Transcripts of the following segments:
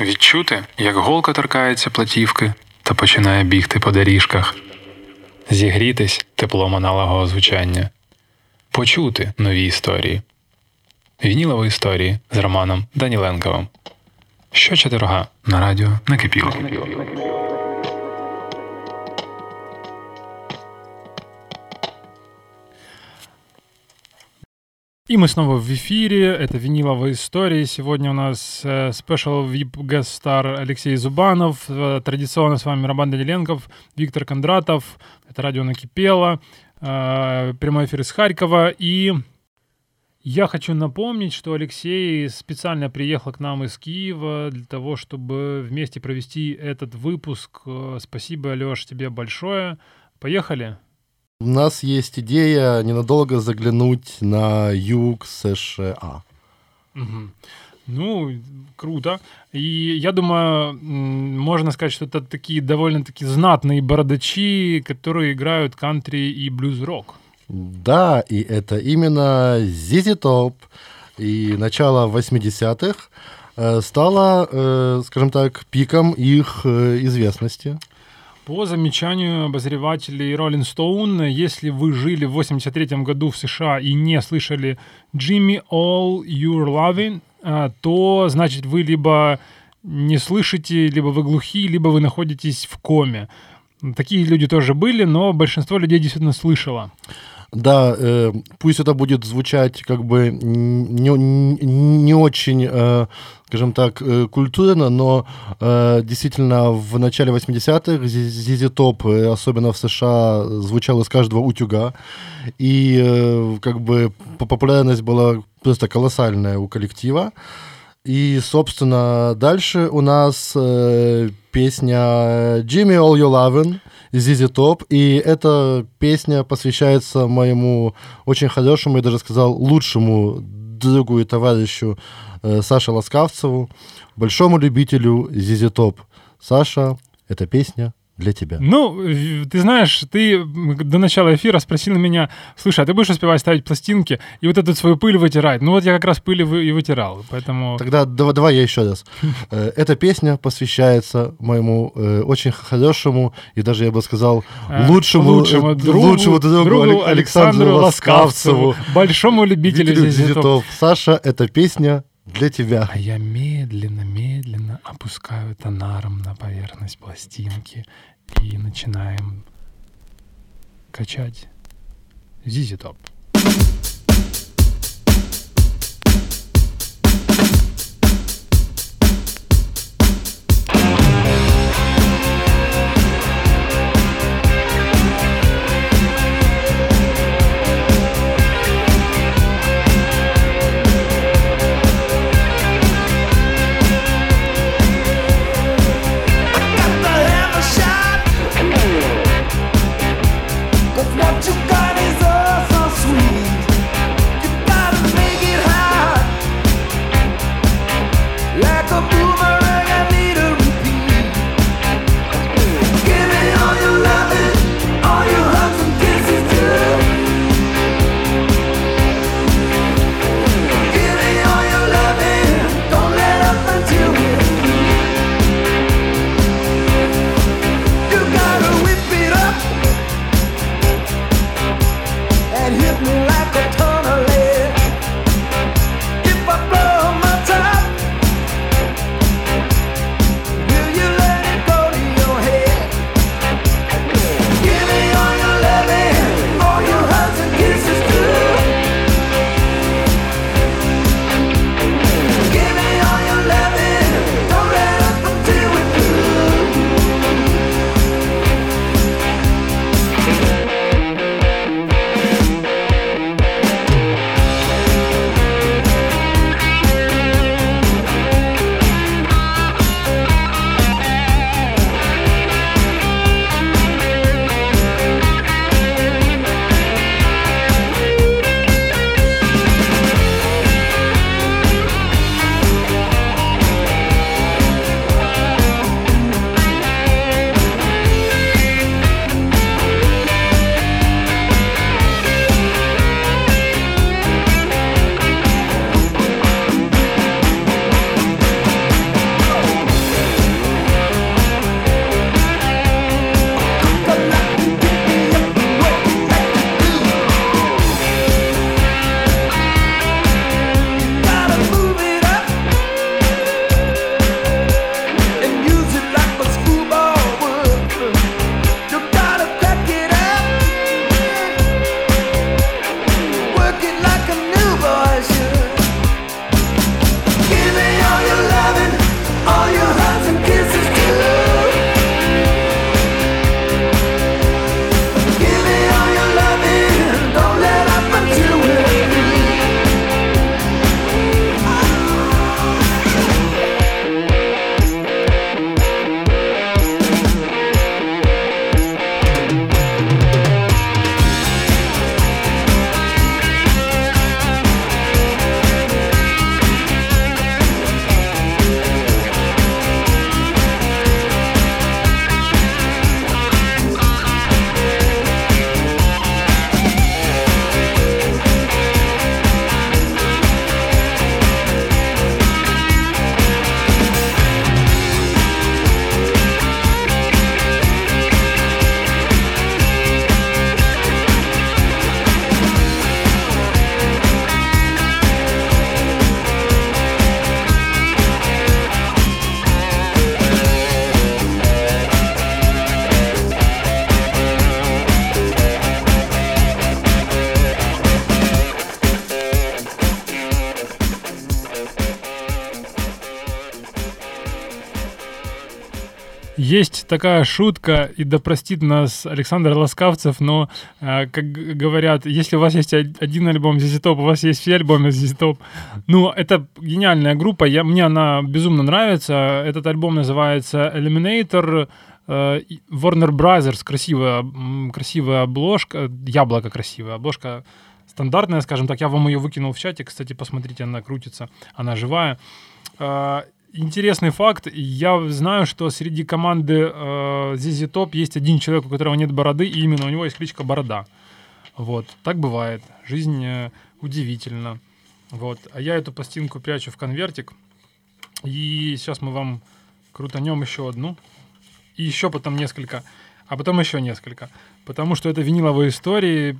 Відчути, як голка торкається платівки та починає бігти по доріжках, зігрітись теплом аналогового звучання, почути нові історії. Вінілові історії з Романом Даніленковим. Що четверга на радіо накипіло. И мы снова в эфире. Это виниловые истории. Сегодня у нас э, special VIP guest star Алексей Зубанов. Э, Традиционно с вами Роман Даниленков, Виктор Кондратов. Это радио накипело. Э, Прямой эфир из Харькова. И я хочу напомнить, что Алексей специально приехал к нам из Киева для того, чтобы вместе провести этот выпуск. Э, Спасибо, Леш, тебе большое. Поехали. У нас есть идея ненадолго заглянуть на юг США. Мгм. Ну, круто. И я думаю, можно сказать, что это такие довольно-таки знатные бородачи, которые играют кантри и блюз-рок. Да, и это именно ZZ Top и начало 80-х э, стало, э, скажем так, пиком их э, известности. По замечанию обозревателей Rolling Stone, если вы жили в 83 году в США и не слышали Jimmy All You're Loving, а, то, значит, вы либо не слышите, либо вы глухи, либо вы находитесь в коме. Такие люди тоже были, но большинство людей действительно слышало. Да, э, пусть это будет звучать как бы не, не- не очень, э, скажем так, э, культурно, но э, действительно в начале 80-х ZZ Top, особенно в США, звучал из каждого утюга. И э, как бы по- популярность была просто колоссальная у коллектива. И, собственно, дальше у нас э, песня Jimmy All You Lovin' ZZ Top. И эта песня посвящается моему очень хорошему, я даже сказал, лучшему другу и товарищу э, Саше Ласкавцеву, большому любителю ZZ Top. Саша, эта песня для тебя. Ну, в- ты знаешь, ты до начала эфира спросил меня, слушай, а ты будешь успевать ставить пластинки и вот эту свою пыль вытирать? Ну вот я как раз пыль и вы- и вытирал, поэтому... Тогда дав- давай я еще раз. Э, Эта песня посвящается моему э, очень хорошему и даже, я бы сказал, э, лучшему, лучшему э, другу, лучшему другу, другу Алек- Александру Ласкавцеву, большому любителю. Top. Саша, эта песня для тебя. А я медленно-медленно опускаю тонаром на поверхность пластинки и начинаем качать ZZ Top. Такая шутка, и да простит нас Александр Ласкавцев, но, э, как говорят, если у вас есть один альбом ZZ Top, у вас есть все альбомы ZZ Top. Ну, это гениальная группа, я, мне она безумно нравится. Этот альбом называется Eliminator, э, Warner Brothers, красивая, красивая обложка, яблоко красивая, обложка стандартная, скажем так. Я вам ее выкинул в чате, кстати, посмотрите, она крутится, она живая. Интересный факт. Я знаю, что среди команды э, ZZ Top есть один человек, у которого нет бороды, и именно у него есть кличка Борода. Вот, так бывает. Жизнь э, удивительна. Вот. А я эту пластинку прячу в конвертик. И сейчас мы вам крутанем еще одну. И еще потом несколько. А потом еще несколько. Потому что это виниловые истории.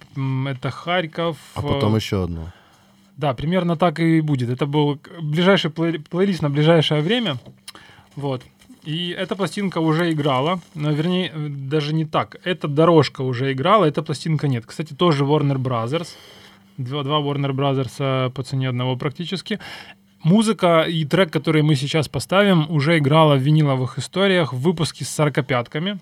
Это Харьков. А потом э, еще одну. Да, примерно так и будет. Это был ближайший плей- плейлист на ближайшее время. Вот. И эта пластинка уже играла, но вернее, даже не так. Эта дорожка уже играла, эта пластинка нет. Кстати, тоже Warner Brothers. Два, два Warner Brothers по цене одного практически. Музыка и трек, который мы сейчас поставим, уже играла в виниловых историях в выпуске с 45-ками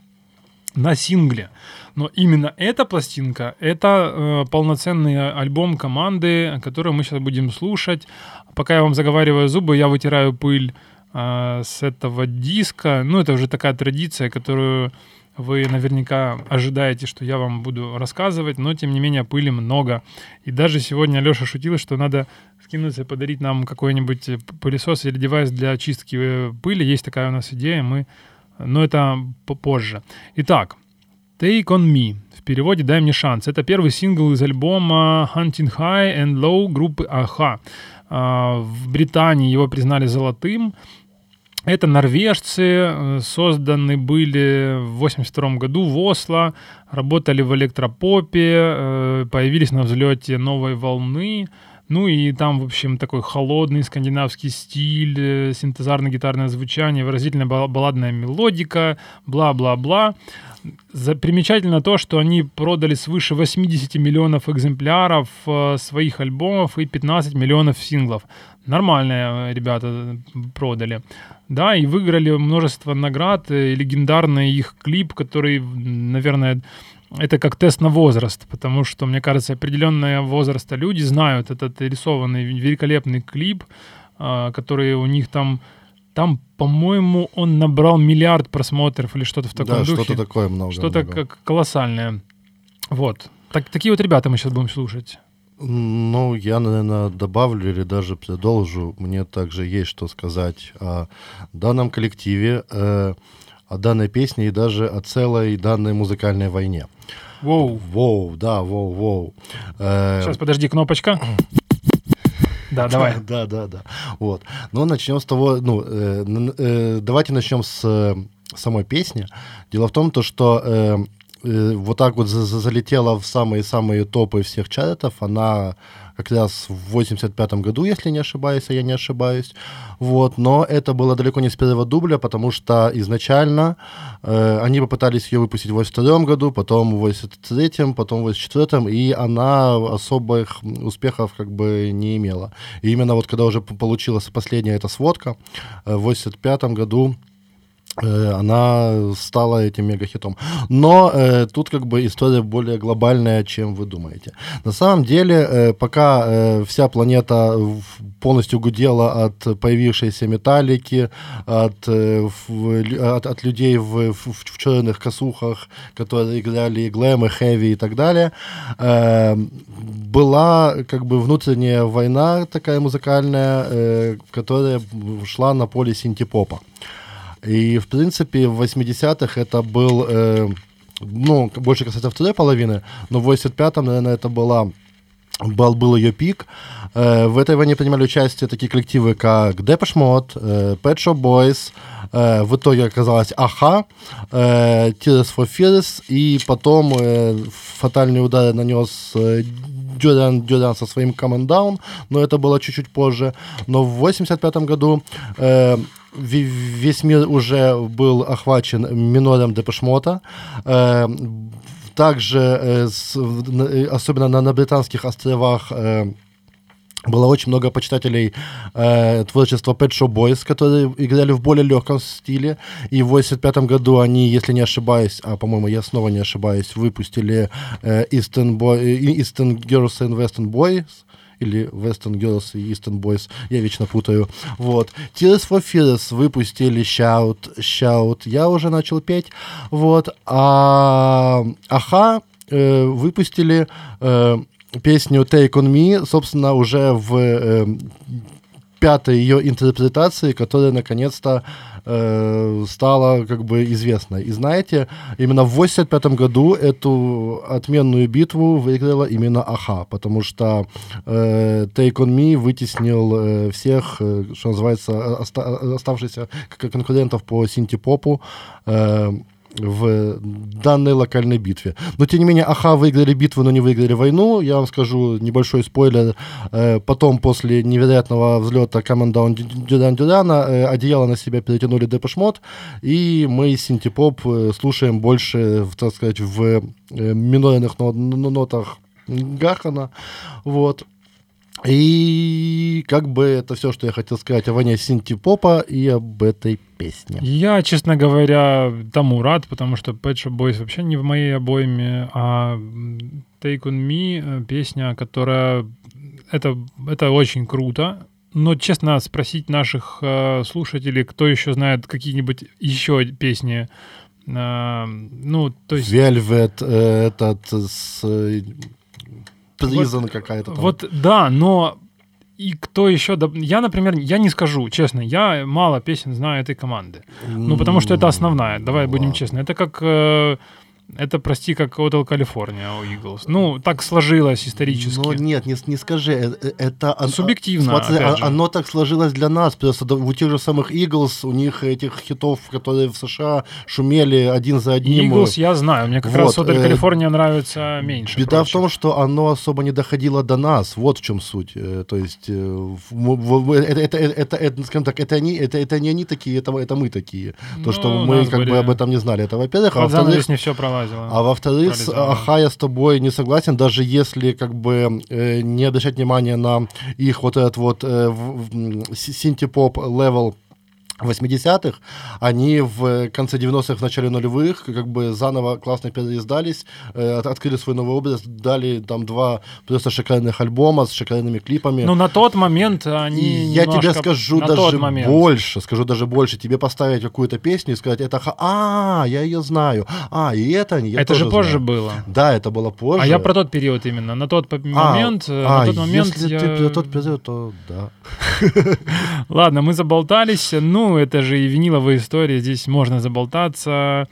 на сингле. Но именно эта пластинка — это э, полноценный альбом команды, который мы сейчас будем слушать. Пока я вам заговариваю зубы, я вытираю пыль э, с этого диска. Ну, это уже такая традиция, которую вы наверняка ожидаете, что я вам буду рассказывать, но тем не менее пыли много. И даже сегодня Леша шутил, что надо скинуться и подарить нам какой-нибудь пылесос или девайс для очистки э, пыли. Есть такая у нас идея, мы... но это попозже. Итак, Take On Me. В переводе «Дай мне шанс». Это первый сингл из альбома Hunting High and Low группы Аха. В Британии его признали золотым. Это норвежцы, э, созданы были в 82 году в Осло, работали в электропопе, э, появились на взлете новой волны. Ну и там, в общем, такой холодный скандинавский стиль, э, синтезарно-гитарное звучание, выразительная балладная мелодика, бла-бла-бла. Примечательно то, что они продали свыше 80 миллионов экземпляров э, своих альбомов и 15 миллионов синглов. Нормальные ребята продали. Да, и выиграли множество наград. И легендарный их клип, который, наверное, это как тест на возраст, потому что, мне кажется, определенного возраста люди знают этот рисованный великолепный клип, а, который у них там там, по-моему, он набрал миллиард просмотров или что-то в таком да, духе. что-то такое много. Что-то как колоссальное. Вот. Так, такие вот ребята мы сейчас будем слушать. Ну, я, наверное, добавлю или даже продолжу. Мне также есть что сказать о данном коллективе, э, о данной песне и даже о целой данной музыкальной войне. Воу. Воу, да, воу, воу. Э, сейчас, подожди, кнопочка. Да, давай. Да, да, да. Вот. Но начнем с того, ну, э, э, давайте начнем с э, самой песни. Дело в том, то, что э, э, вот так вот залетела в самые-самые топы всех чартов. Она как раз в 85 году, если не ошибаюсь, а я не ошибаюсь. Вот, но это было далеко не с первого дубля, потому что изначально э, они попытались ее выпустить в 82 году, потом в 83 потом в 84 и она особых успехов как бы не имела. И именно вот когда уже получилась последняя эта сводка, э, в 85 году она стала этим мегахитом. Но э, тут как бы история более глобальная, чем вы думаете. На самом деле, э, пока э, вся планета полностью гудела от появившейся металлики, от, э, в, от, от людей в, в, в черных косухах, которые играли и глэм, и хэви и так далее, э, была как бы внутренняя война такая музыкальная, э, которая шла на поле синтепопа. попа и, в принципе, в 80-х это был, э, ну, больше касается второй половины, но в 85-м, наверное, это была был, был ее пик. Э, в этой войне принимали участие такие коллективы, как Depeche Mode, э, Pet Shop Boys, э, в итоге оказалось Аха, э, Tears for Fears, и потом э, фатальный удар нанес э, Дюран, Дюран со своим Common Down, но это было чуть-чуть позже. Но в 85 году э, весь мир уже был охвачен минором Депешмота. Э, также, э, э, особенно на, на британских островах, было очень много почитателей э, творчества Pet Shop Boys, которые играли в более легком стиле. И в 85 году они, если не ошибаюсь, а, по-моему, я снова не ошибаюсь, выпустили э, Eastern, Boy, Eastern Girls and Western Boys или Western Girls и Eastern Boys, я вечно путаю. Вот. Tears for Fears выпустили Shout, Shout, я уже начал петь. Вот. А Аха э, выпустили э, песню Take On Me, собственно, уже в э, пятой ее интерпретации, которая наконец-то э, стала как бы известной. И знаете, именно в 85 году эту отменную битву выиграла именно Аха, потому что э, Take On Me вытеснил э, всех, э, что называется, оста- оставшихся конкурентов по синтепопу. Э, в данной локальной битве. Но, тем не менее, Аха выиграли битву, но не выиграли войну. Я вам скажу небольшой спойлер. Э, потом, после невероятного взлета Командаун Дюран Дюрана, э, одеяло на себя перетянули Депешмот, и мы синтепоп э, слушаем больше, так сказать, в минорных нотах Гахана. Вот. И как бы это все, что я хотел сказать о войне синти-попа и об этой песне. Я, честно говоря, тому рад, потому что Pet Shop Boys вообще не в моей обойме, а Take On Me э, песня, которая... Это, это очень круто, но, честно, спросить наших э, слушателей, кто еще знает какие-нибудь еще песни, э, ну, то есть... Velvet, э, этот с Prison вот, какая-то. Там. Вот да, но и кто еще... Я, например, я не скажу, честно, я мало песен знаю этой команды. Ну, потому что это основная, давай будем честны. Это как... Э, это, прости, как Hotel California у Eagles. Ну, так сложилось исторически. Ну, нет, не, не скажи. Э, э, это... Субъективно, Смотри, оно так сложилось для нас. Просто у тех же самых Eagles, у них этих хитов, которые в США шумели один за одним. Eagles я знаю. Мне как вот, раз Hotel California э, нравится меньше. Беда прочих. в том, что оно особо не доходило до нас. Вот в чем суть. То есть, это, это, это, это скажем так, это, они, это, это не они такие, это, это мы такие. То, ну, что мы как были... бы об этом не знали. Это, во-первых. А во-вторых, не все права пролазила. А во-вторых, Аха, я с тобой не согласен, даже если как бы э, не обращать внимания на их вот этот вот э, синтепоп level 80-х, они в конце 90-х, в начале нулевых как бы заново классно переиздались, э, открыли свой новый образ, дали там два просто шикарных альбома с шикарными клипами. Ну, на тот момент они Я тебе скажу даже больше, скажу даже больше, тебе поставить какую-то песню и сказать, это, а, я ее знаю, а, и это я Это же позже знаю. было. Да, это было позже. А я про тот период именно, на тот а, момент, э, а, на тот момент если я... ты про тот период, то да. Ладно, мы заболтались, ну, ну, это же и виниловая история, здесь можно заболтаться.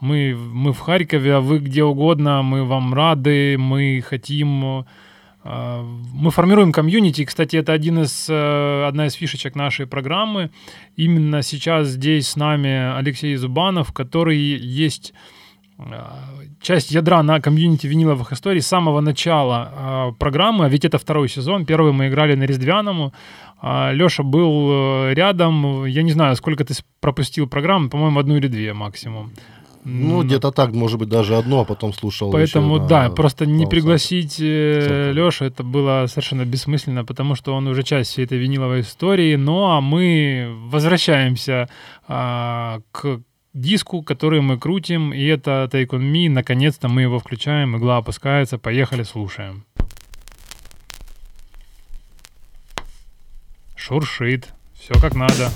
Мы, мы в Харькове, а вы где угодно, мы вам рады, мы хотим... А, мы формируем комьюнити. Кстати, это один из, э, одна из фишечек нашей программы. Именно сейчас здесь с нами Алексей Зубанов, который есть а, часть ядра на комьюнити виниловых историй с самого начала э, программы, а ведь это второй сезон, первый мы играли на Рездвяному, Леша был э, рядом. Я не знаю, сколько ты пропустил программ, по-моему, одну или две максимум. Ну, где-то так, может быть, даже одно, а потом слушал. Поэтому, да, просто не пригласить э, Леша, это было совершенно бессмысленно, потому что он уже часть всей этой виниловой истории. Ну, а мы возвращаемся а, к диску, который мы крутим, и это Take On Me. Наконец-то мы его включаем, игла опускается, поехали, слушаем. Шуршит. Все как надо.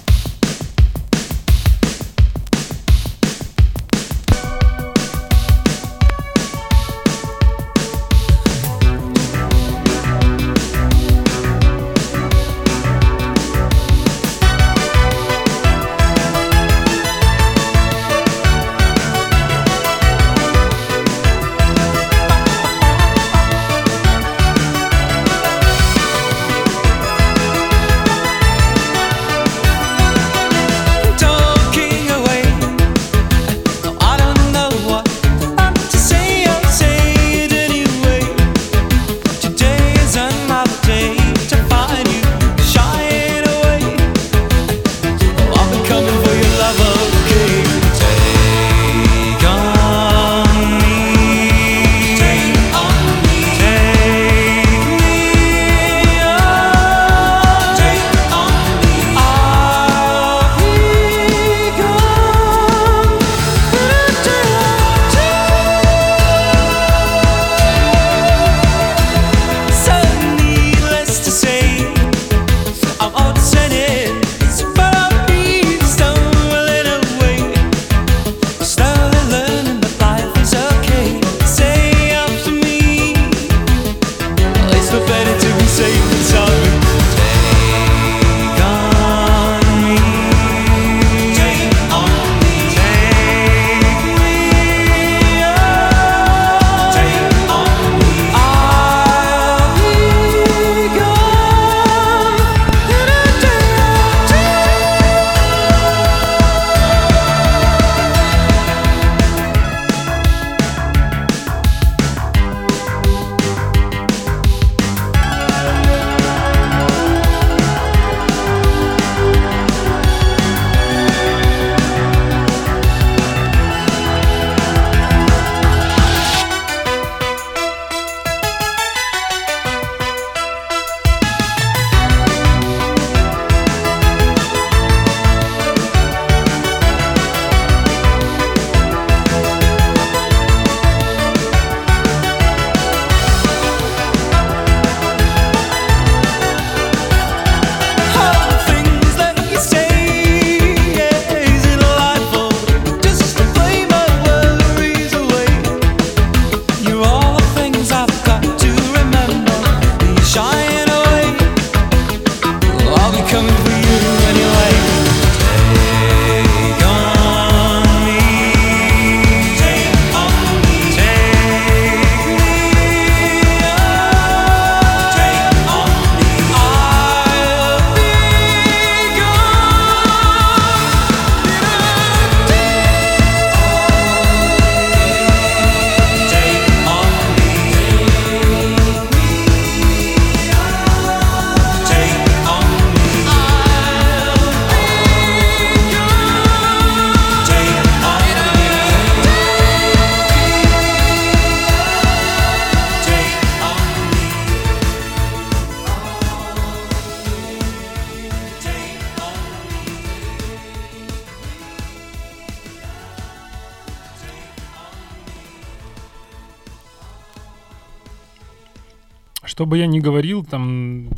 Бы я ни говорил, там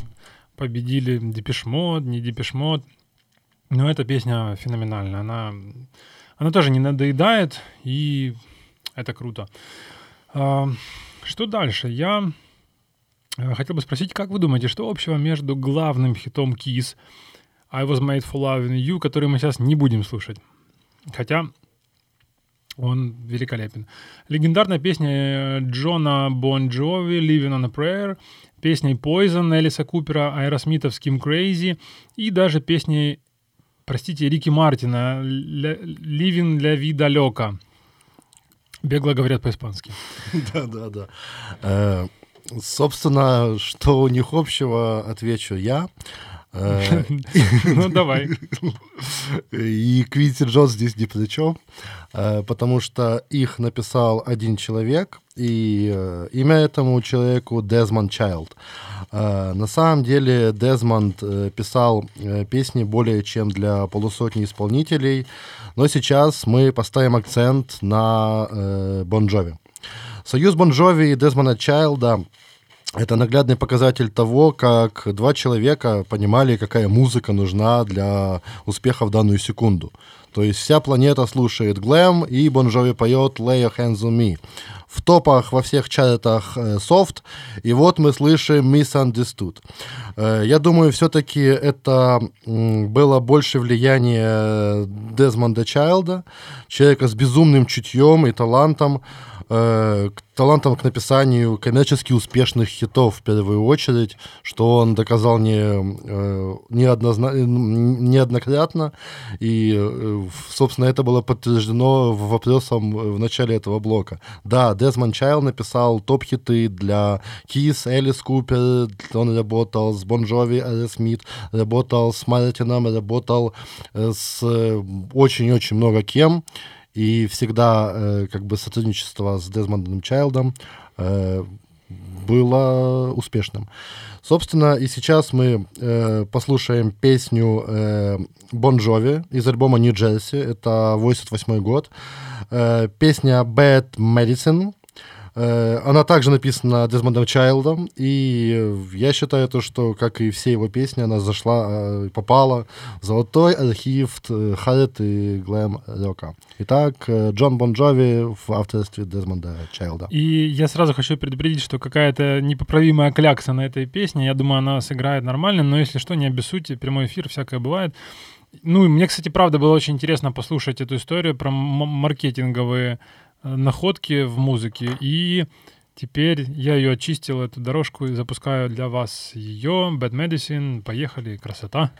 победили Депешмод, не Депешмод, но эта песня феноменальная. Она, она тоже не надоедает, и это круто. А, что дальше? Я э, хотел бы спросить, как вы думаете, что общего между главным хитом Kiss I Was Made for Loving You, который мы сейчас не будем слушать? Хотя он великолепен. Легендарная песня э, Джона Бон Джови «Living on a Prayer», песней Poison Элиса Купера, Аэросмита с их Crazy и даже песней, простите, Рики Мартина «Livin' la Vida Loca». Бегло говорят по-испански. Да, да, да. Э, собственно, что у них общего, отвечу я. Э, ну, давай. И Квинси Джонс здесь ни при чем, э, потому что их написал один человек, и э, имя этому человеку Дезмонд Чайлд. На самом деле Дезмонд писал песни более чем для полусотни исполнителей, но сейчас мы поставим акцент на Бон Джови. Союз Бон Джови и Дезмонда Чайлда это наглядный показатель того, как два человека понимали, какая музыка нужна для успеха в данную секунду. То есть вся планета слушает глэм, и Бон Джови поет «Lay your hands on me». В топах во всех чатах софт, и вот мы слышим «Misunderstood». Э, я думаю, все-таки это было больше влияние Дезмонда Чайлда, человека с безумным чутьем и талантом, э, талантом к написанию коммерчески успешных хитов в первую очередь, что он доказал не, э, неоднозна... неоднократно, и, э, собственно, это было подтверждено вопросом в начале этого блока. Да, Дезмонд Чайлд написал топ-хиты для Kiss, Элис Купер, он работал с Бон Джови, Аэросмит, работал с Мартином, работал э, с очень-очень много кем, и всегда э, как бы сотрудничество с Дезмондом Чайлдом э, было успешным. Собственно, и сейчас мы э, послушаем песню э, Бон Джови из альбома Jersey. Это 88 год. Э, песня Bad Medicine. Э, она также написана Дезмондом Чайлдом, и я считаю то, что, как и все его песни, она зашла, э, попала в золотой архив Харрет и Глэм Рока. Итак, э, Джон Бон Джови в авторстве Дезмонда Чайлда. И я сразу хочу предупредить, что какая-то непоправимая клякса на этой песне, я думаю, она сыграет нормально, но если что, не обессудьте, прямой эфир, всякое бывает. Ну, мне, кстати, правда было очень интересно послушать эту историю про маркетинговые Э, находки в музыке. И теперь я ее очистил, эту дорожку, и запускаю для вас ее. Bad Medicine. Поехали. Красота.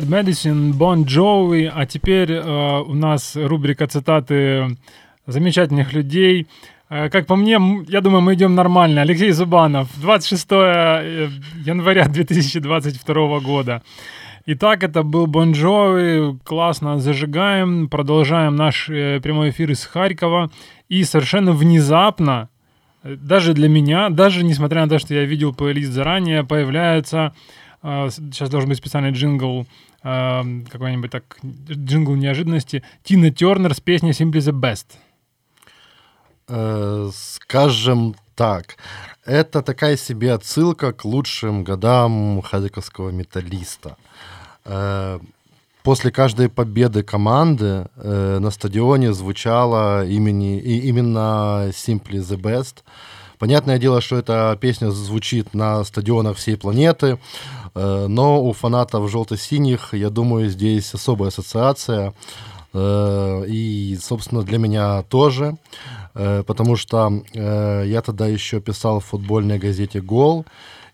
Bad Medicine, Bon Jovi, а теперь э, у нас рубрика цитаты замечательных людей. Э, как по мне, я думаю, мы идем нормально. Алексей Зубанов, 26 э, января 2022 года. Итак, это был Бон Джови. Классно зажигаем. Продолжаем наш э, прямой эфир из Харькова. И совершенно внезапно, даже для меня, даже несмотря на то, что я видел плейлист заранее, появляется... Сейчас должен быть специальный джингл какой-нибудь так, джингл неожиданности. Тина Тернер с песней Simply the Best. Э, скажем так, это такая себе отсылка к лучшим годам харьковского металлиста. Э, после каждой победы команды э, на стадионе звучало имени, и именно Simply the Best. Понятное дело, что эта песня звучит на стадионах всей планеты, но у фанатов желто-синих, я думаю, здесь особая ассоциация. И, собственно, для меня тоже. Э, потому что э, я тогда еще писал в футбольной газете «Гол»,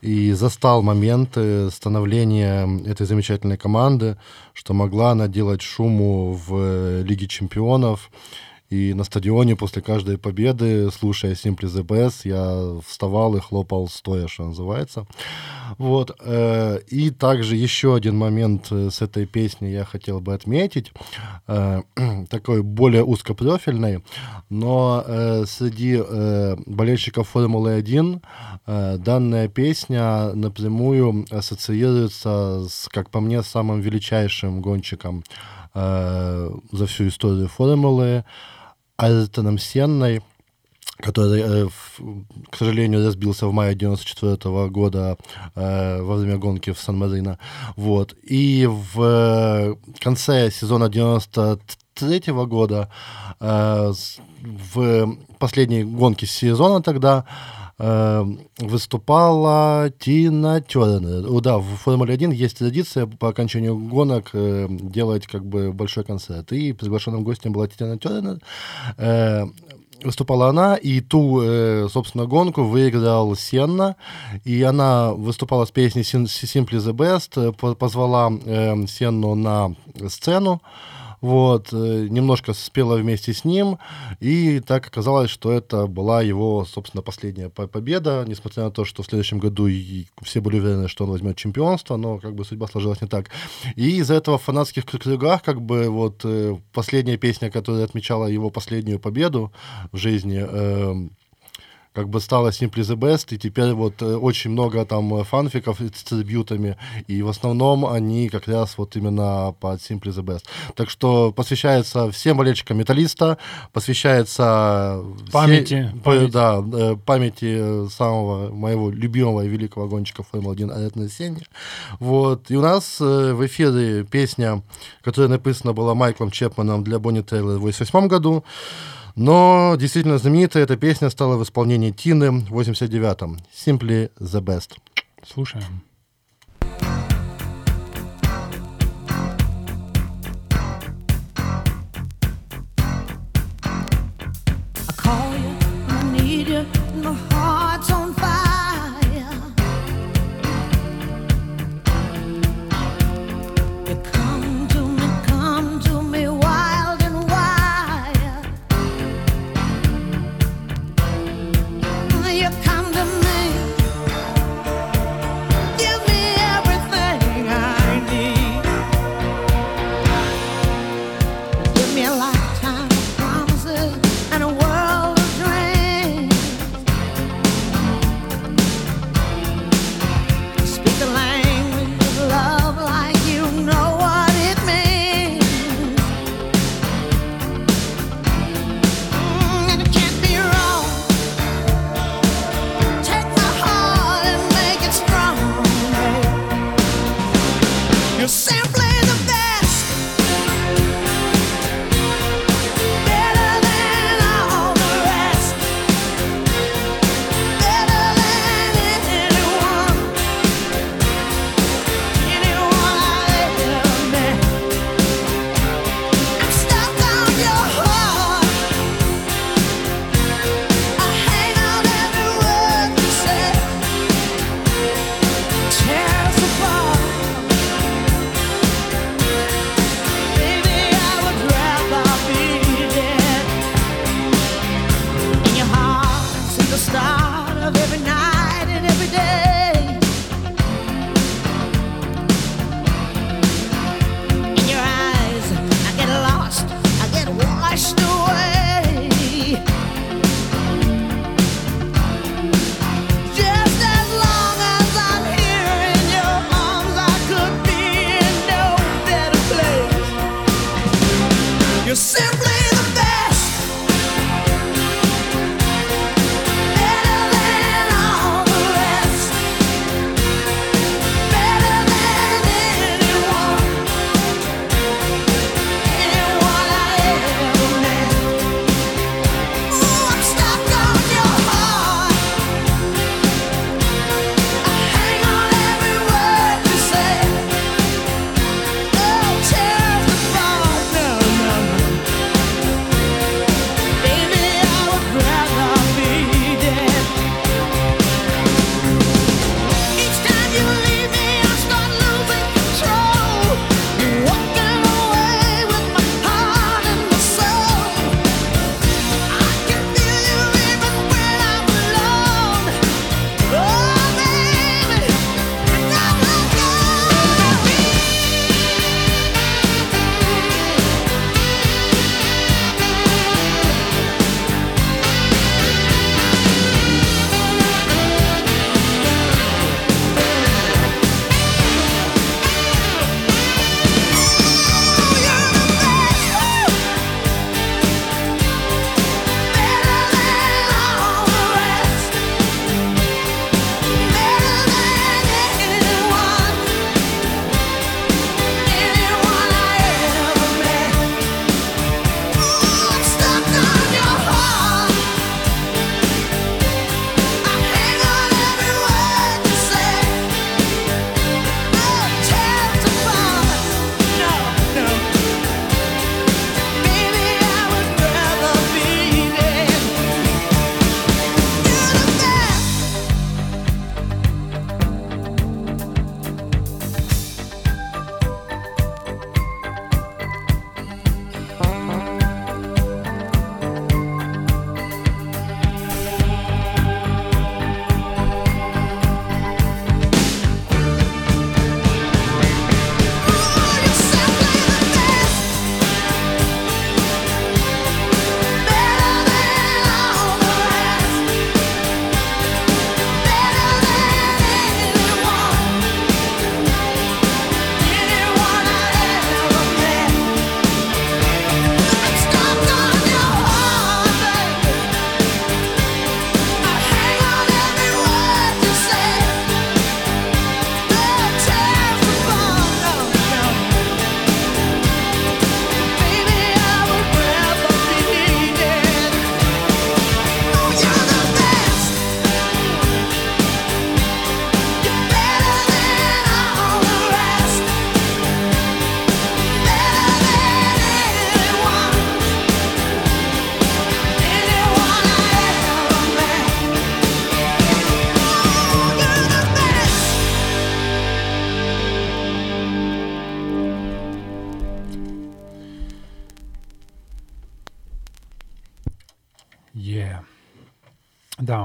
и застал моменты становления этой замечательной команды, что могла она делать шуму в Лиге чемпионов, и на стадионе после каждой победы, слушая Simply the Best, я вставал и хлопал стоя, что называется. Вот. Э, и также еще один момент э, с этой песни я хотел бы отметить. Э, такой более узкопрофильный, но среди болельщиков Формулы-1 данная песня напрямую ассоциируется с, как по мне, самым величайшим гонщиком за всю историю Формулы, Альтоном Сенной, который, э, к сожалению, разбился в мае 94 года э, во время гонки в Сан-Марино. Вот. И в э, конце сезона 93 года в последней гонке сезона тогда выступала Тина Тернер. Да, в Формуле 1 есть традиция по окончанию гонок делать как бы большой концерт. И приглашенным гостем была Тина Тернер выступала она, и ту, э, собственно, гонку выиграл Сенна, и она выступала с песней Simply the Best, э, позвала э, Сенну на сцену, вот, э, немножко спела вместе с ним, и так оказалось, что это была его, собственно, последняя победа, несмотря на то, что в следующем году все были уверены, что он возьмет чемпионство, но как бы судьба сложилась не так. И из-за этого в фанатских кругах, как бы вот э, последняя песня, которая отмечала его последнюю победу в жизни, э, как бы стала Simply the Best, и теперь вот э, очень много там э, фанфиков с трибютами, и в основном они как раз вот именно под Simply the Best. Так что посвящается всем болельщикам металлиста, посвящается памяти, все, памяти. Да, э, памяти самого моего любимого и великого гонщика Формулы-1 Аретна Сенни. Вот. И у нас в эфире песня, которая написана была Майклом Чепманом для Бонни Тейлора в 1988 году. Но действительно знаменитая эта песня стала в исполнении Тины в 89-м. Simply the Best. Слушаем.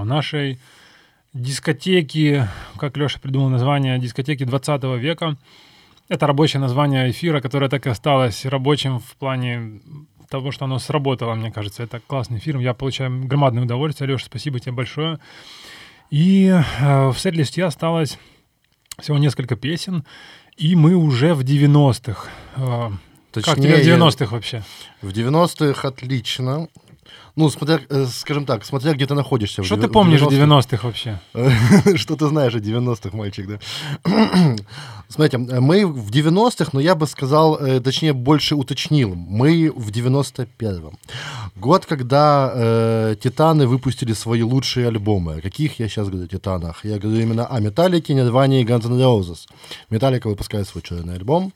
Нашей дискотеки, как Леша придумал название, дискотеки 20 века. Это рабочее название эфира, которое так и осталось рабочим в плане того, что оно сработало, мне кажется. Это классный эфир, я получаю громадное удовольствие. Леша, спасибо тебе большое. И э, в сет-листе осталось всего несколько песен, и мы уже в 90-х. Э, Точнее, как тебе в 90-х вообще? В 90-х отлично. Ну, смотря, э, скажем так, смотря где ты находишься. Что ты помнишь 90-х, 90-х вообще? Что ты знаешь о 90-х, мальчик, да? Смотрите, мы в 90-х, но я бы сказал, э, точнее, больше уточнил. Мы в 91-м. Год, когда э, Титаны выпустили свои лучшие альбомы. О каких я сейчас говорю Титанах? Я говорю именно о Металлике, Нирване и Guns N' Roses. Металлика выпускает свой черный альбом.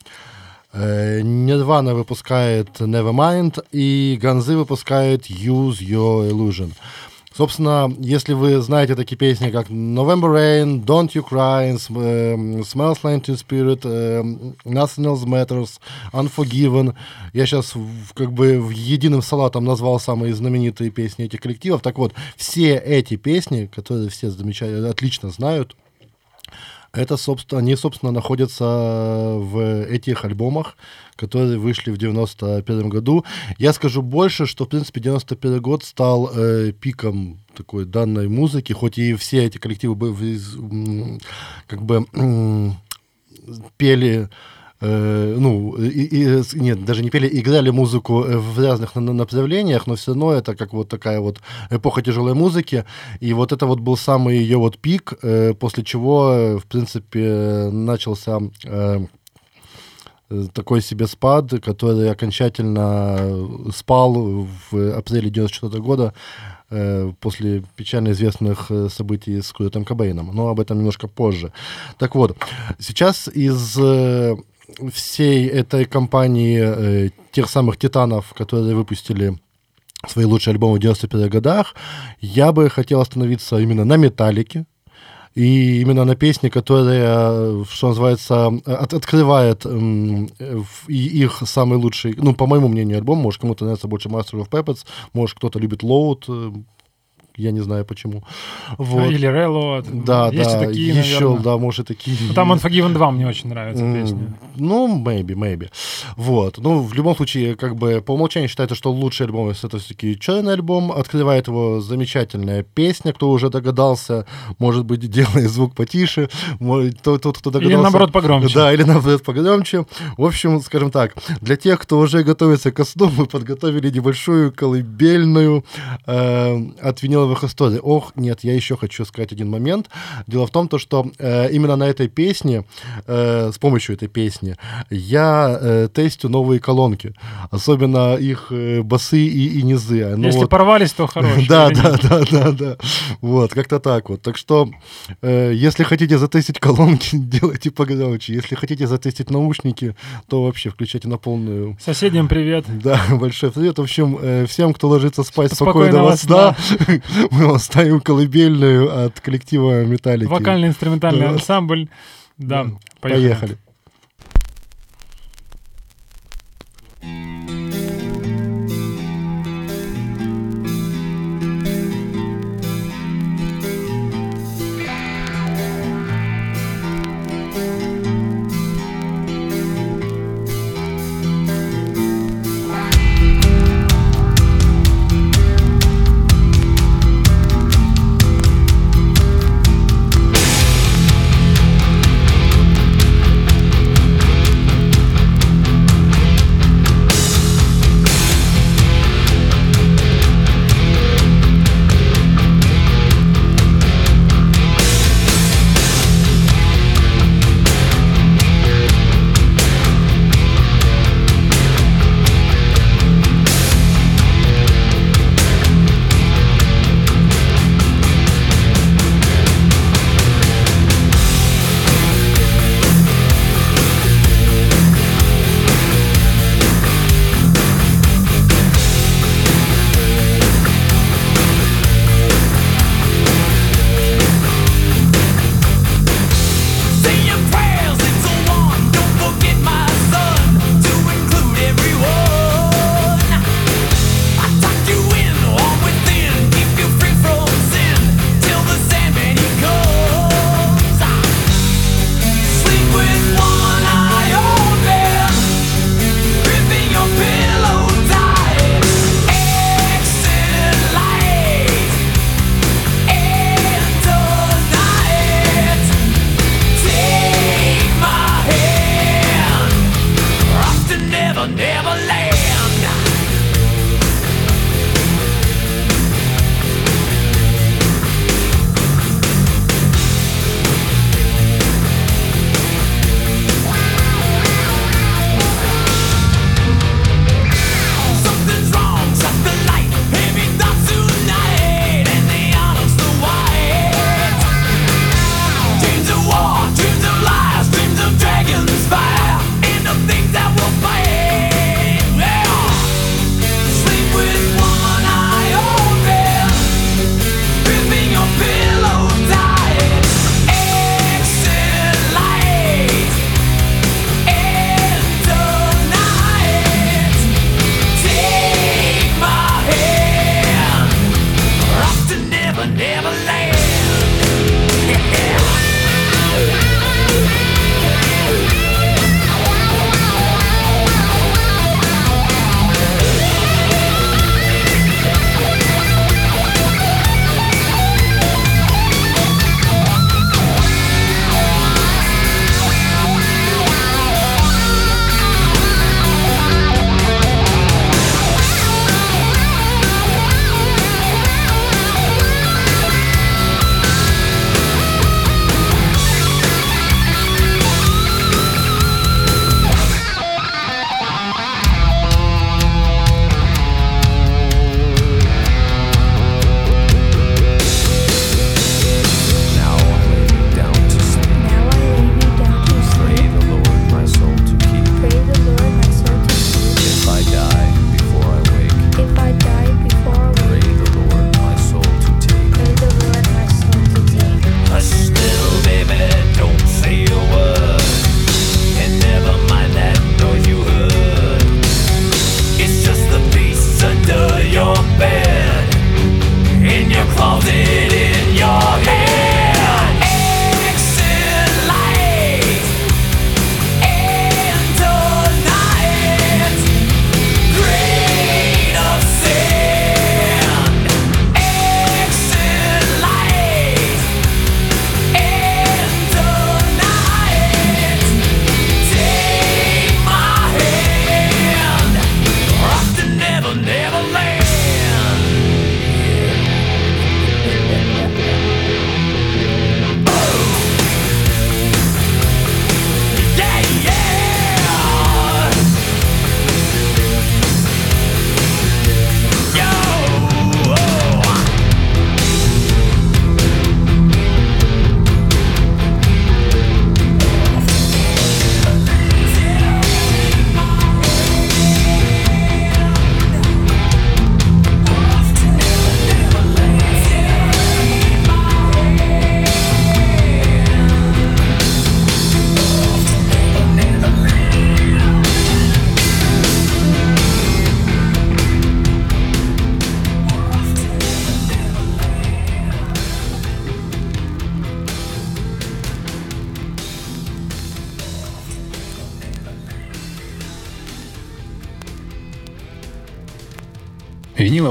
Nirvana выпускает Nevermind, и Ганзы выпускает Use Your Illusion. Собственно, если вы знаете такие песни, как November Rain, Don't You Cry, Smells Like Teen Spirit, Nothing Else Matters, Unforgiven, я сейчас как бы в единым салатом назвал самые знаменитые песни этих коллективов. Так вот, все эти песни, которые все замечательно, отлично знают, это, собственно, они, собственно, находятся в этих альбомах, которые вышли в 91 году. Я скажу больше, что, в принципе, 91 год стал э, пиком такой данной музыки, хоть и все эти коллективы как бы пели э, ну, и, и, нет, даже не пели, играли музыку э, в разных направлениях, но все равно это как вот такая вот эпоха тяжелой музыки, и вот это вот был самый ее вот пик, э, после чего, э, в принципе, начался э, такой себе спад, который окончательно спал в апреле 94 года э, после печально известных э, событий с Куртом Кобейном, но об этом немножко позже. Так вот, сейчас из э, всей этой компании тех самых титанов, которые выпустили свои лучшие альбомы в 95 годах, я бы хотел остановиться именно на «Металлике», и именно на песне, которая, что называется, от, открывает э, их самый лучший, ну, по моему мнению, альбом. Может, кому-то нравится больше Master of Puppets, может, кто-то любит Load, я не знаю почему. Вот. Или Reload. Да, Есть да, такие, еще, наверное. да, может, такие. Ну, там Unforgiven 2 мне очень нравится mm, песня. Ну, maybe, maybe. Вот. Ну, в любом случае, как бы по умолчанию считается, что лучший альбом это все-таки черный альбом. Открывает его замечательная песня, кто уже догадался, может быть, делает звук потише. Тот, тот кто догадался. Или наоборот погромче. Да, или наоборот погромче. В общем, скажем так, для тех, кто уже готовится к сну, мы подготовили небольшую колыбельную э, от винила новых историй. Ох, нет, я еще хочу сказать один момент. Дело в том, то, что э, именно на этой песне, э, с помощью этой песни, я э, тестю новые колонки. Особенно их э, басы и, и низы. Ну, Если вот... порвались, то хорошие. Да, да, да, да, да. Вот, как-то так вот. Так что, э, если хотите затестить колонки, делайте погромче. Если хотите затестить наушники, то вообще включайте на полную. Соседям привет. Да, большой привет. В общем, э, всем, кто ложится спать, спокойного, спокойного сна. мы вам ставим колыбельную от коллектива Металлики. Вокально-инструментальный да. ансамбль. Да, да. поехали. поехали.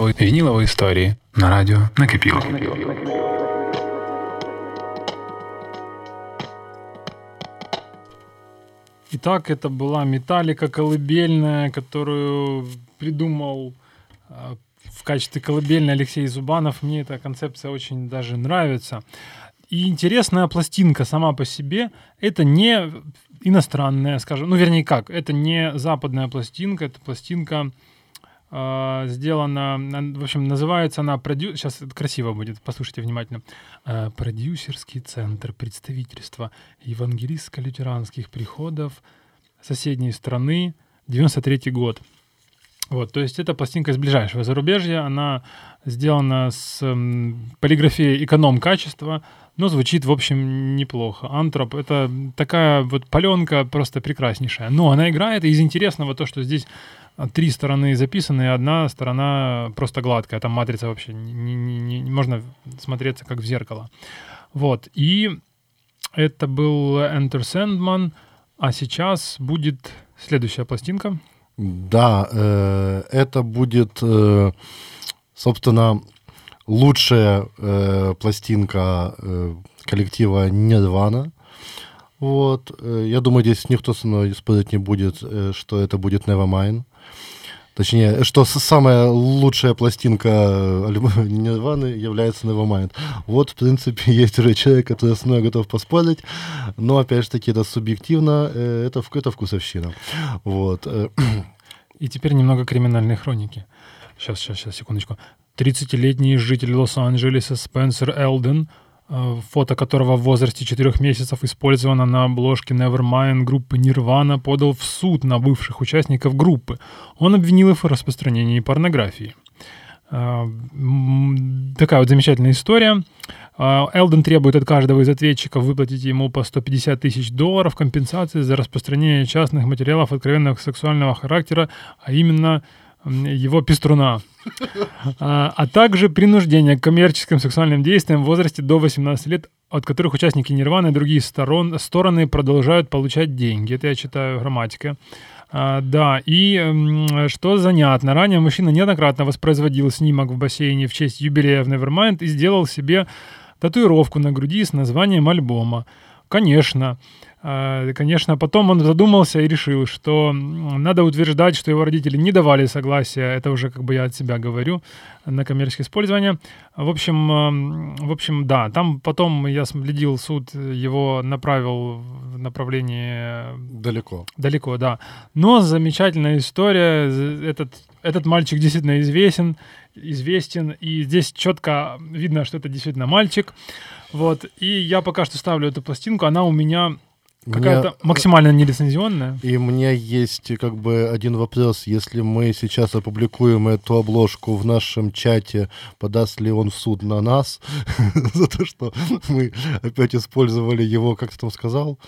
Виниловые, виниловые истории на радио «Накипело». Итак, это была металлика колыбельная, которую придумал э, в качестве колыбельной Алексей Зубанов. Мне эта концепция очень даже нравится. И интересная пластинка сама по себе. Это не иностранная, скажем, ну вернее как, это не западная пластинка, это пластинка сделана, в общем, называется она, продю... сейчас красиво будет, послушайте внимательно, э, продюсерский центр представительства евангелистско-лютеранских приходов соседней страны, 93 год. Вот, то есть это пластинка из ближайшего зарубежья, она сделана с полиграфией эконом-качества, но звучит, в общем, неплохо. Антроп — это такая вот паленка просто прекраснейшая. Но она играет, и из интересного то, что здесь три стороны записаны, и одна сторона просто гладкая. Там матрица вообще не, не, не, не можно смотреться как в зеркало. Вот. И это был Enter Sandman, а сейчас будет следующая пластинка. Да, э, это будет, э, собственно, лучшая э, пластинка э, коллектива Нирвана. Вот. Э, я думаю, здесь никто со мной спорить не будет, э, что это будет Nevermind. Точнее, что самая лучшая пластинка Нирваны является Nevermind. Вот, в принципе, есть уже человек, который со мной готов поспорить, но, опять же таки, это субъективно, э, это, это вкусовщина. Вот. Э, И теперь немного криминальной хроники. Сейчас, сейчас, сейчас, секундочку. 30-летний житель Лос-Анджелеса Спенсер Элден, фото которого в возрасте 4 месяцев использовано на обложке Nevermind группы Nirvana, подал в суд на бывших участников группы. Он обвинил их в распространении порнографии. Э, такая вот замечательная история. Э, Элден требует от каждого из ответчиков выплатить ему по 150 тысяч долларов компенсации за распространение частных материалов откровенного сексуального характера, а именно его пеструна, а, а также принуждение к коммерческим сексуальным действиям в возрасте до 18 лет, от которых участники Нирваны и другие сторон, стороны продолжают получать деньги. Это я читаю грамматика. А, да, и что занятно, ранее мужчина неоднократно воспроизводил снимок в бассейне в честь юбилея в Nevermind и сделал себе татуировку на груди с названием альбома. Конечно, Конечно, потом он задумался и решил, что надо утверждать, что его родители не давали согласия, это уже как бы я от себя говорю, на коммерческое использование. В общем, в общем, да, там потом я следил, суд его направил в направлении... Далеко. Далеко, да. Но замечательная история, этот, этот мальчик действительно известен, известен, и здесь четко видно, что это действительно мальчик. Вот, и я пока что ставлю эту пластинку, она у меня Какая-то мне... максимально нелицензионная. И у меня есть как бы один вопрос. Если мы сейчас опубликуем эту обложку в нашем чате, подаст ли он в суд на нас за то, что мы опять использовали его, как ты там сказал?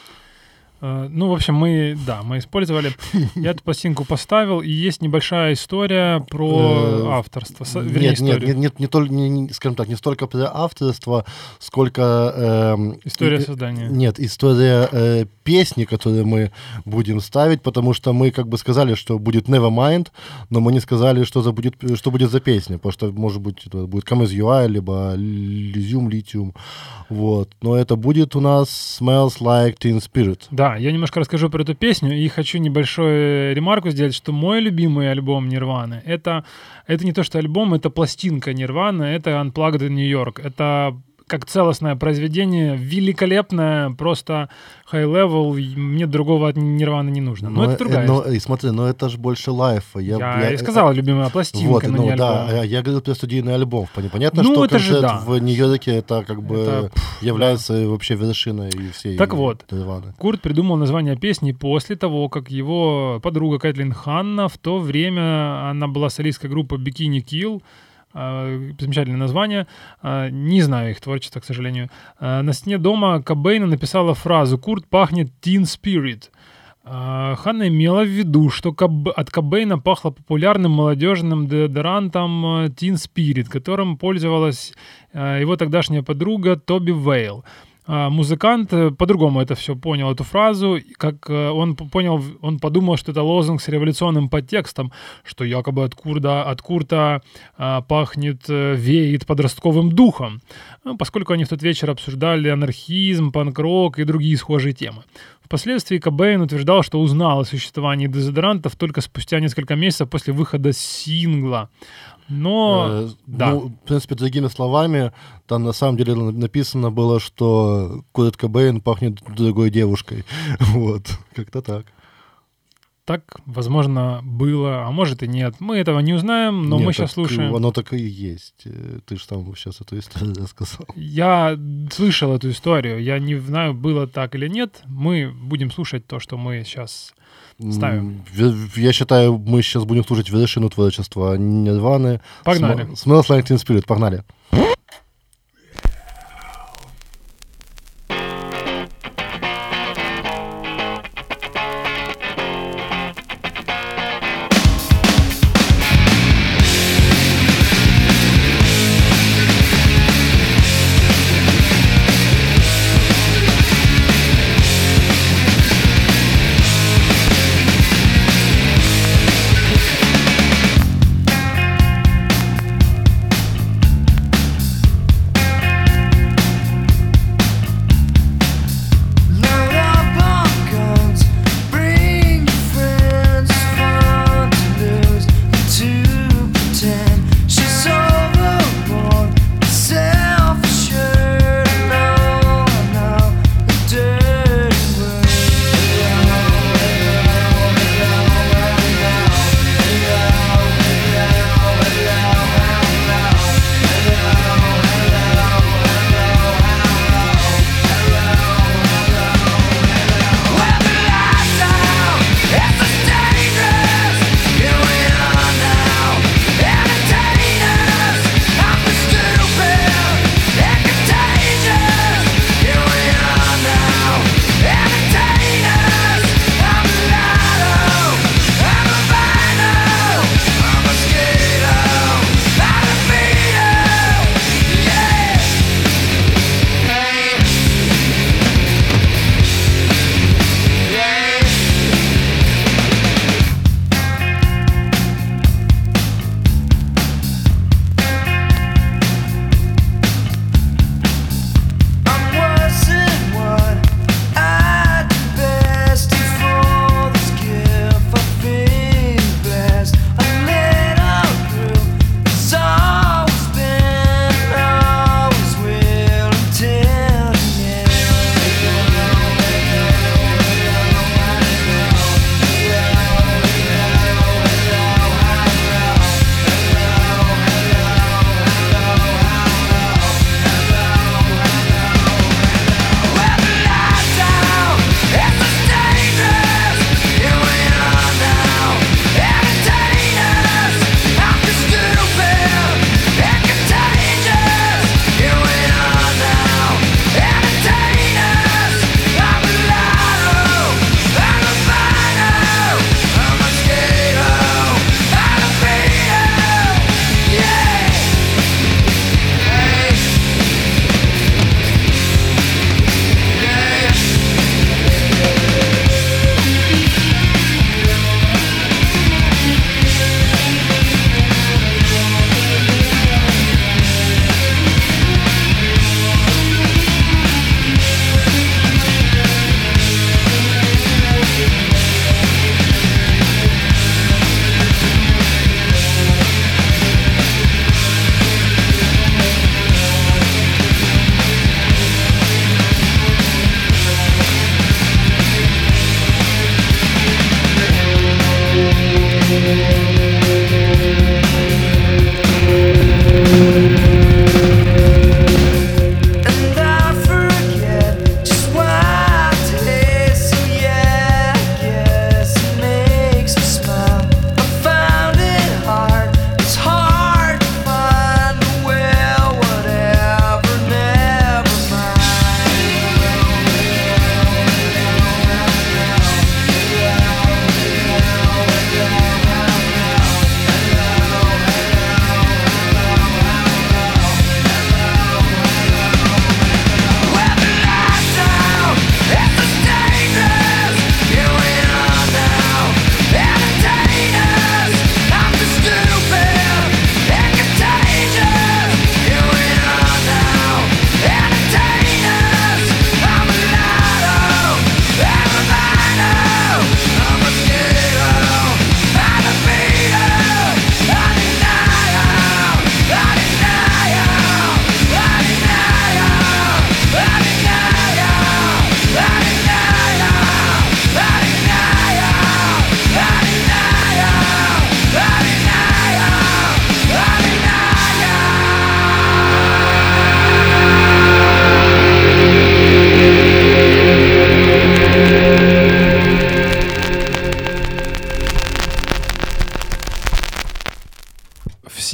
Э, ну, в общем, мы, да, мы использовали. Я эту пластинку поставил, и есть небольшая история про э, авторство. Вернее, нет, нет, нет, нет, не только, скажем так, не столько про авторство, сколько... Э, история создания. Нет, история э, песни, которую мы будем ставить, потому что мы как бы сказали, что будет Nevermind, но мы не сказали, что, за будет, что будет за песня, потому что, может быть, это будет Come As You Are, либо Lysium, Lithium, вот. Но это будет у нас Smells Like Teen Spirit. Да, я немножко расскажу про эту песню и хочу небольшую ремарку сделать, что мой любимый альбом Нирваны это, это не то, что альбом, это пластинка Нирваны, это Unplugged in New York. Это как целостное произведение, великолепное, просто high-level, мне другого от Нирваны не нужно. Но, но это другая но, И смотри, но это же больше лайфа. Я, я, я и сказал, любимая пластинка, вот, но ну, не да, альбом. Я говорил про студийный альбом. Понятно, ну, что это концерт же, да. в Нью-Йорке это как бы это, является да. вообще вершиной всей Так вот, Нирваны. Курт придумал название песни после того, как его подруга Кэтлин Ханна в то время, она была солисткой группы Bikini Kill, замечательное название. А, не знаю их творчества, к сожалению. А, на стене дома Кобейна написала фразу «Курт пахнет Teen Spirit». Ханна имела в виду, что от Кобейна пахло популярным молодежным деодорантом Teen Spirit, которым пользовалась его тогдашняя подруга Тоби Вейл. А, музыкант э, по-другому это все понял, эту фразу, как э, он понял, он подумал, что это лозунг с революционным подтекстом, что якобы от Курда, от Курта а, пахнет, э, веет подростковым духом, поскольку они в тот вечер обсуждали анархизм, панк-рок и другие схожие темы. Впоследствии Кобейн утверждал, что узнал о существовании дезодорантов только спустя несколько месяцев после выхода сингла. Но, э, да. Ну, в принципе, другими словами, там на самом деле написано было, что Курт Кобейн пахнет другой девушкой. Вот, как-то так. Так, возможно, было, а может и нет. Мы этого не узнаем, но нет, мы сейчас слушаем. Оно так и есть. Э, ты же там сейчас эту историю рассказал. Я слышал эту историю. Я не знаю, было так или нет. Мы будем слушать то, что мы сейчас ставим. Я считаю, мы сейчас будем слушать вершину творчества Нирваны. Погнали. Smells Like Teen Spirit. Погнали.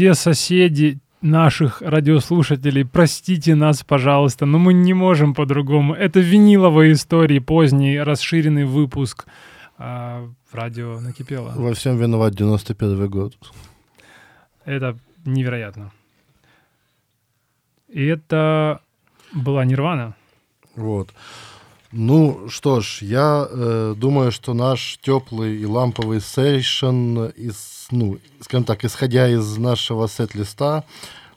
Все соседи наших радиослушателей, простите нас, пожалуйста, но мы не можем по-другому. Это виниловые истории, поздний расширенный выпуск а, радио накипело. Во всем виноват 91 год. Это невероятно. И это была Нирвана. Вот. Ну что ж, я э, думаю, что наш теплый и ламповый сейшн, из, ну, скажем так, исходя из нашего сет-листа,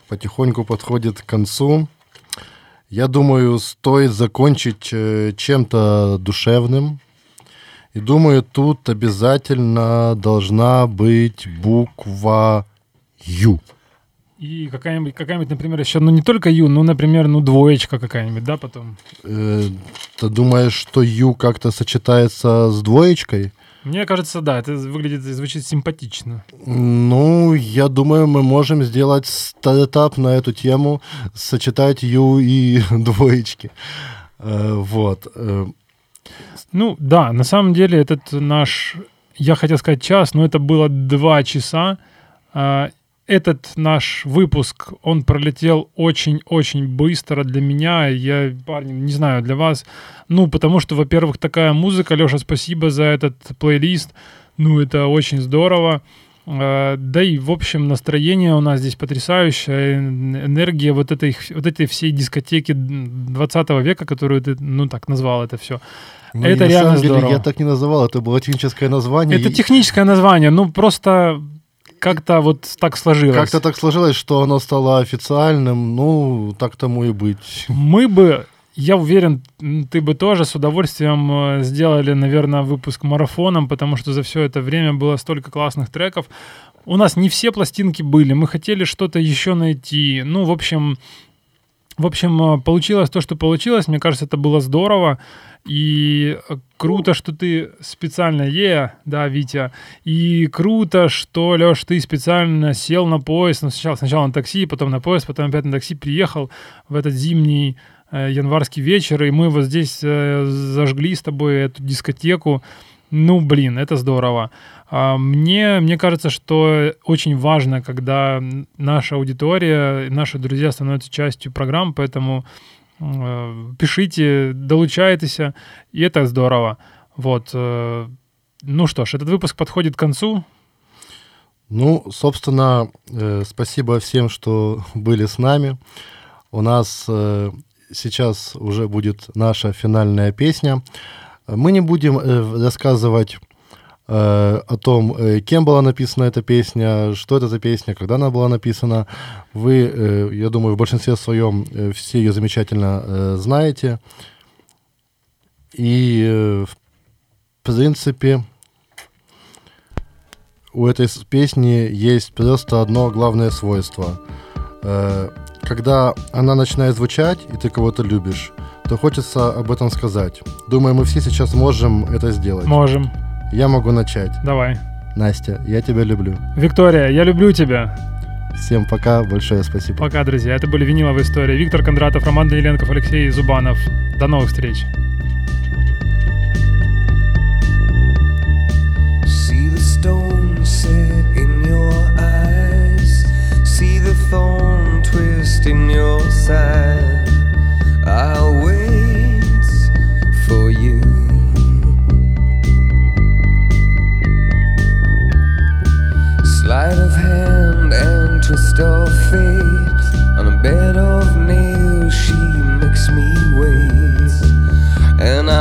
потихоньку подходит к концу. Я думаю, стоит закончить э, чем-то душевным. И думаю, тут обязательно должна быть буква Ю. И какая-нибудь, какая-нибудь, например, еще, ну не только Ю, ну, например, ну двоечка какая-нибудь, да, потом? Э, ты думаешь, что Ю как-то сочетается с двоечкой? Мне кажется, да, это выглядит и звучит симпатично. Ну, я думаю, мы можем сделать стартап на эту тему, сочетать Ю и двоечки. Э, вот. Э, Ну, да, на самом деле этот наш, я хотел сказать час, но это было два часа. А, Этот наш выпуск, он пролетел очень-очень быстро для меня. Я, парни, не знаю, для вас. Ну, потому что, во-первых, такая музыка. Леша, спасибо за этот плейлист. Ну, это очень здорово. А, Да и, в общем, настроение у нас здесь потрясающее. Эн- Энергия вот этой, вот этой всей дискотеки 20 века, которую ты, ну, так назвал это все. ну, Это реально деле здорово. я так не называл, это было техническое название. Это техническое название, ну, просто как-то вот так сложилось. Как-то так сложилось, что оно стало официальным, ну, так тому и быть. Мы бы, я уверен, ты бы тоже с удовольствием э, сделали, наверное, выпуск марафоном, потому что за все это время было столько классных треков. У нас не все пластинки были, мы хотели что-то еще найти. Ну, в общем, в общем, э, получилось то, что получилось. Мне кажется, это было здорово. И э, круто, что ты специально, е, да, Витя, и круто, что, Леш, ты специально сел на поезд, ну, сначала, сначала на такси, потом на поезд, потом опять на такси приехал в этот зимний э, январский вечер, и мы вот здесь зажгли с тобой эту дискотеку. Ну, блин, это здорово. А, Мне, мне кажется, что очень важно, когда наша аудитория, наши друзья становятся частью программ, поэтому э, пишите, долучайтесь, и это здорово. Вот. э, Ну что ж, этот выпуск подходит к концу. Ну, собственно, э, спасибо всем, что были с нами. У нас сейчас уже будет наша финальная песня. Мы не будем э, рассказывать э, о том, э, кем была написана эта песня, что это за песня, когда она была написана. Вы, я думаю, в большинстве своем все ее замечательно знаете. И, в принципе, у этой песни есть просто одно главное свойство. Когда она начинает звучать, и ты кого-то любишь, то хочется об этом сказать. Думаю, мы все сейчас можем это сделать. Можем. Я могу начать. Давай. Настя, я тебя люблю. Виктория, я люблю тебя. Всем пока, большое спасибо. Пока, друзья. Это были виниловые истории. Виктор Кондратов, Роман Даниленков, Алексей Зубанов. До новых встреч. See the stone set in your eyes. See the thorn twist in your side. I'll wait of fate. On a bed of nails, she makes me wait. And I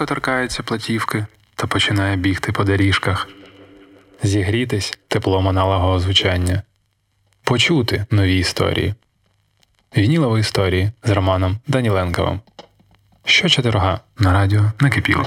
як торкається платівки та починає бігти по доріжках, зігрітись теплом аналогового звучання, почути нові історії. Вінілові історії з Романом Даніленковим. Щочетверга на радіо накипіло.